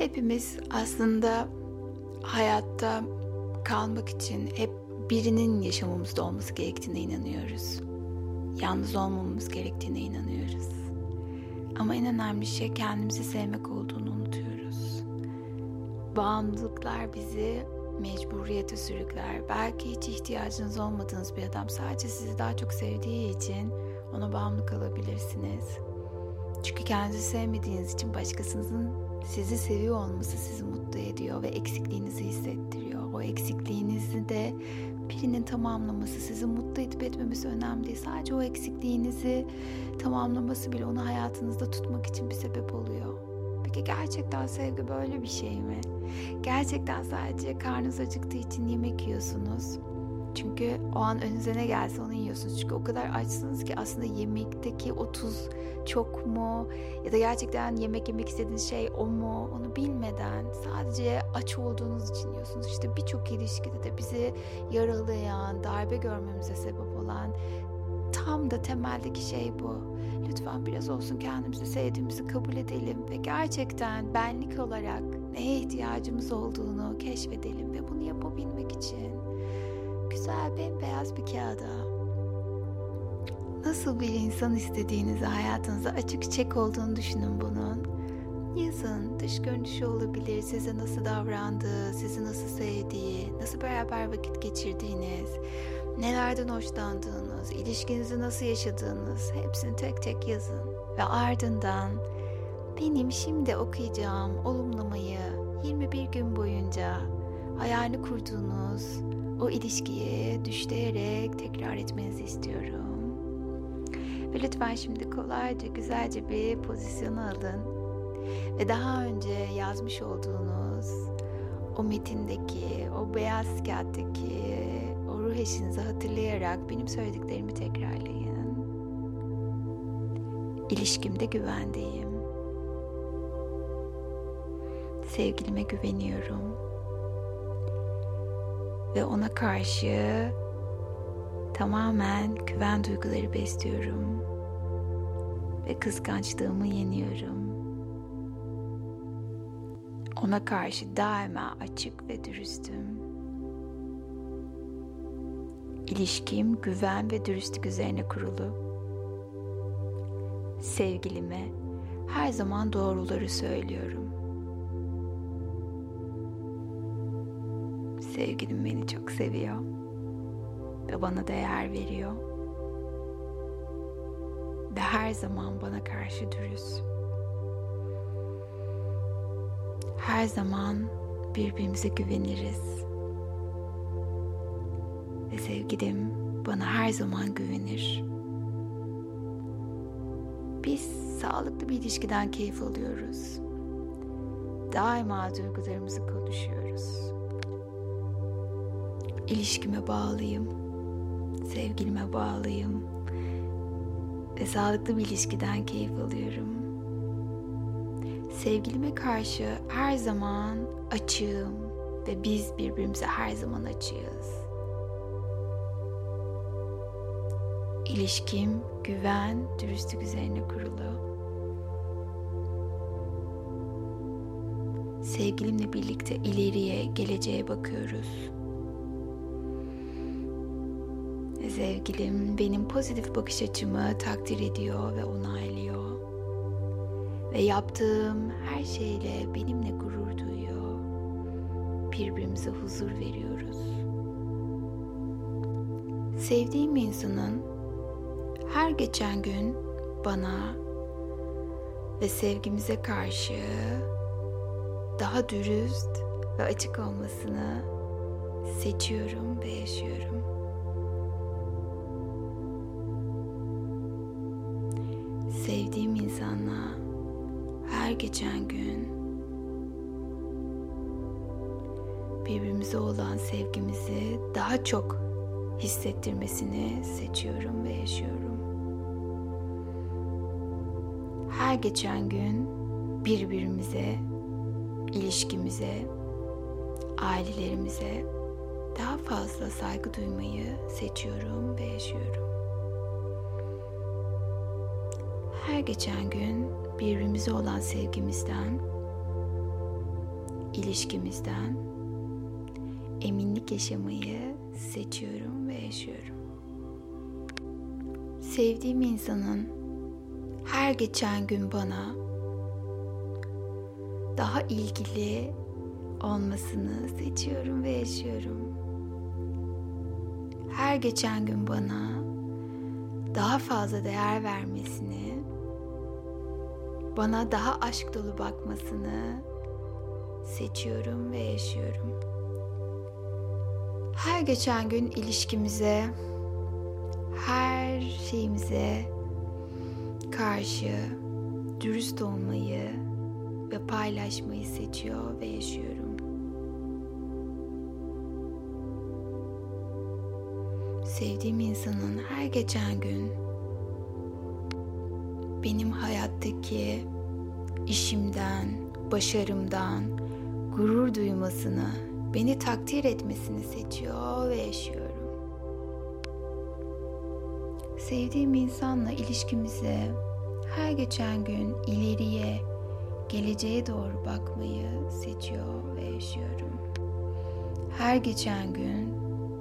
Hepimiz aslında hayatta kalmak için hep birinin yaşamımızda olması gerektiğine inanıyoruz. Yalnız olmamamız gerektiğine inanıyoruz. Ama en önemli şey kendimizi sevmek olduğunu unutuyoruz. Bağımlılıklar bizi mecburiyete sürükler. Belki hiç ihtiyacınız olmadığınız bir adam sadece sizi daha çok sevdiği için ona bağımlı kalabilirsiniz. Çünkü kendinizi sevmediğiniz için başkasının sizi seviyor olması sizi mutlu ediyor ve eksikliğinizi hissettiriyor. O eksikliğinizi de birinin tamamlaması, sizi mutlu edip etmemesi önemli değil. Sadece o eksikliğinizi tamamlaması bile onu hayatınızda tutmak için bir sebep oluyor. Peki gerçekten sevgi böyle bir şey mi? Gerçekten sadece karnınız acıktığı için yemek yiyorsunuz. Çünkü o an önünüze ne gelse onu yiyorsunuz. Çünkü o kadar açsınız ki aslında yemekteki o tuz çok mu? Ya da gerçekten yemek yemek istediğiniz şey o mu? Onu bilmeden sadece aç olduğunuz için yiyorsunuz. İşte birçok ilişkide de bizi yaralayan, darbe görmemize sebep olan tam da temeldeki şey bu. Lütfen biraz olsun kendimizi sevdiğimizi kabul edelim ve gerçekten benlik olarak neye ihtiyacımız olduğunu keşfedelim ve bunu yapabilmek için güzel bembeyaz bir kağıda nasıl bir insan istediğinizi hayatınızda açık çek olduğunu düşünün bunun. Yazın dış görünüşü olabilir, size nasıl davrandığı, sizi nasıl sevdiği, nasıl beraber vakit geçirdiğiniz, nelerden hoşlandığınız, ilişkinizi nasıl yaşadığınız hepsini tek tek yazın. Ve ardından benim şimdi okuyacağım olumlamayı 21 gün boyunca hayalini kurduğunuz o ilişkiye düşleyerek tekrar etmenizi istiyorum. Ve lütfen şimdi kolayca güzelce bir pozisyon alın. Ve daha önce yazmış olduğunuz o metindeki, o beyaz kağıttaki o ruh eşinizi hatırlayarak benim söylediklerimi tekrarlayın. İlişkimde güvendeyim. Sevgilime güveniyorum. Ve ona karşı tamamen güven duyguları besliyorum ve kıskançlığımı yeniyorum. Ona karşı daima açık ve dürüstüm. İlişkim güven ve dürüstlük üzerine kurulu. Sevgilime her zaman doğruları söylüyorum. Sevgilim beni çok seviyor ve bana değer veriyor. Ve her zaman bana karşı dürüst. Her zaman birbirimize güveniriz. Ve sevgilim bana her zaman güvenir. Biz sağlıklı bir ilişkiden keyif alıyoruz. Daima duygularımızı konuşuyoruz. İlişkime bağlıyım sevgilime bağlıyım ve sağlıklı bir ilişkiden keyif alıyorum. Sevgilime karşı her zaman açığım ve biz birbirimize her zaman açığız. İlişkim güven, dürüstlük üzerine kurulu. Sevgilimle birlikte ileriye, geleceğe bakıyoruz. Sevgilim benim pozitif bakış açımı takdir ediyor ve onaylıyor. Ve yaptığım her şeyle benimle gurur duyuyor. Birbirimize huzur veriyoruz. Sevdiğim insanın her geçen gün bana ve sevgimize karşı daha dürüst ve açık olmasını seçiyorum ve yaşıyorum. Sevdiğim insanla her geçen gün birbirimize olan sevgimizi daha çok hissettirmesini seçiyorum ve yaşıyorum. Her geçen gün birbirimize, ilişkimize, ailelerimize daha fazla saygı duymayı seçiyorum ve yaşıyorum. Her geçen gün birbirimize olan sevgimizden ilişkimizden eminlik yaşamayı seçiyorum ve yaşıyorum. Sevdiğim insanın her geçen gün bana daha ilgili olmasını seçiyorum ve yaşıyorum. Her geçen gün bana daha fazla değer vermesini, bana daha aşk dolu bakmasını seçiyorum ve yaşıyorum. Her geçen gün ilişkimize, her şeyimize karşı dürüst olmayı ve paylaşmayı seçiyor ve yaşıyorum. Sevdiğim insanın her geçen gün benim hayattaki işimden, başarımdan gurur duymasını, beni takdir etmesini seçiyor ve yaşıyorum. Sevdiğim insanla ilişkimize her geçen gün ileriye, geleceğe doğru bakmayı seçiyor ve yaşıyorum. Her geçen gün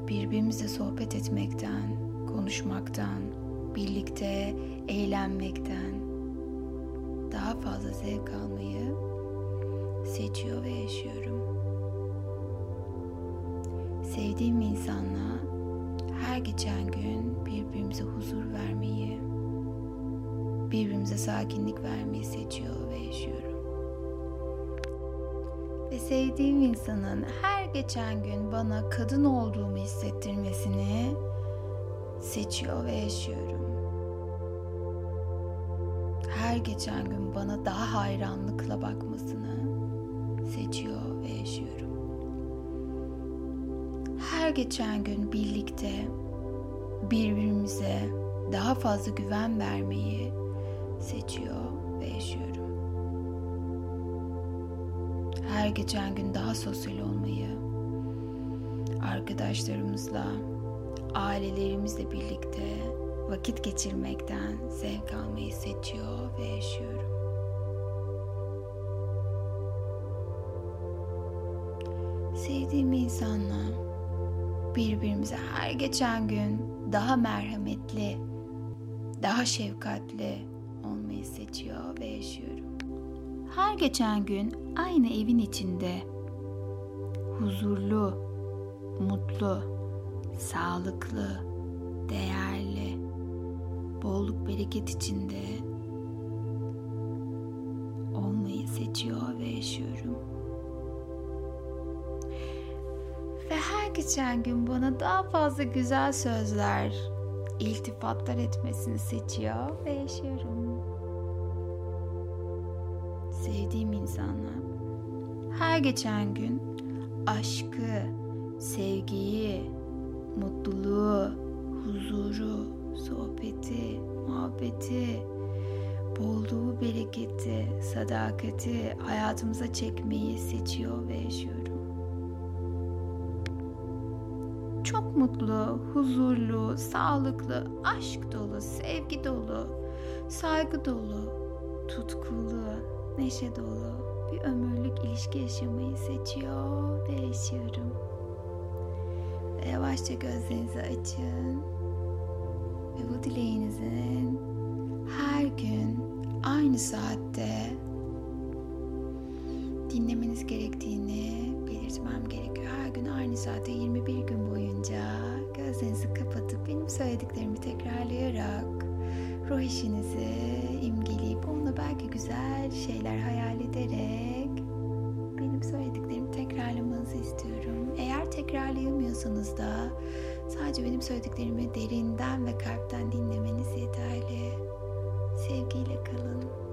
birbirimizle sohbet etmekten, konuşmaktan, birlikte eğlenmekten daha fazla zevk almayı seçiyor ve yaşıyorum. Sevdiğim insanla her geçen gün birbirimize huzur vermeyi, birbirimize sakinlik vermeyi seçiyor ve yaşıyorum. Ve sevdiğim insanın her geçen gün bana kadın olduğumu hissettirmesini seçiyor ve yaşıyorum. Her geçen gün bana daha hayranlıkla bakmasını seçiyor ve yaşıyorum. Her geçen gün birlikte birbirimize daha fazla güven vermeyi seçiyor ve yaşıyorum. Her geçen gün daha sosyal olmayı, arkadaşlarımızla, ailelerimizle birlikte vakit geçirmekten zevk almayı seçiyor ve yaşıyorum. Sevdiğim insanla birbirimize her geçen gün daha merhametli, daha şefkatli olmayı seçiyor ve yaşıyorum. Her geçen gün aynı evin içinde huzurlu, mutlu, sağlıklı, değerli, bolluk bereket içinde olmayı seçiyor ve yaşıyorum. Ve her geçen gün bana daha fazla güzel sözler, iltifatlar etmesini seçiyor ve yaşıyorum. Sevdiğim insanla her geçen gün aşkı, sevgiyi, mutluluğu, huzuru, sohbeti, muhabbeti, bolluğu, bereketi, sadakati hayatımıza çekmeyi seçiyor ve yaşıyorum. Çok mutlu, huzurlu, sağlıklı, aşk dolu, sevgi dolu, saygı dolu, tutkulu, neşe dolu bir ömürlük ilişki yaşamayı seçiyor ve yaşıyorum. Ve yavaşça gözlerinizi açın ve bu dileğinizin her gün aynı saatte dinlemeniz gerektiğini belirtmem gerekiyor. Her gün aynı saatte 21 gün boyunca gözlerinizi kapatıp benim söylediklerimi tekrarlayarak ruh işinizi imgeleyip onunla belki güzel şeyler hayal ederek benim söylediklerimi tekrarlamanızı istiyorum. Tekrarlayamıyorsanız da sadece benim söylediklerimi derinden ve kalpten dinlemeniz yeterli. Sevgiyle kalın.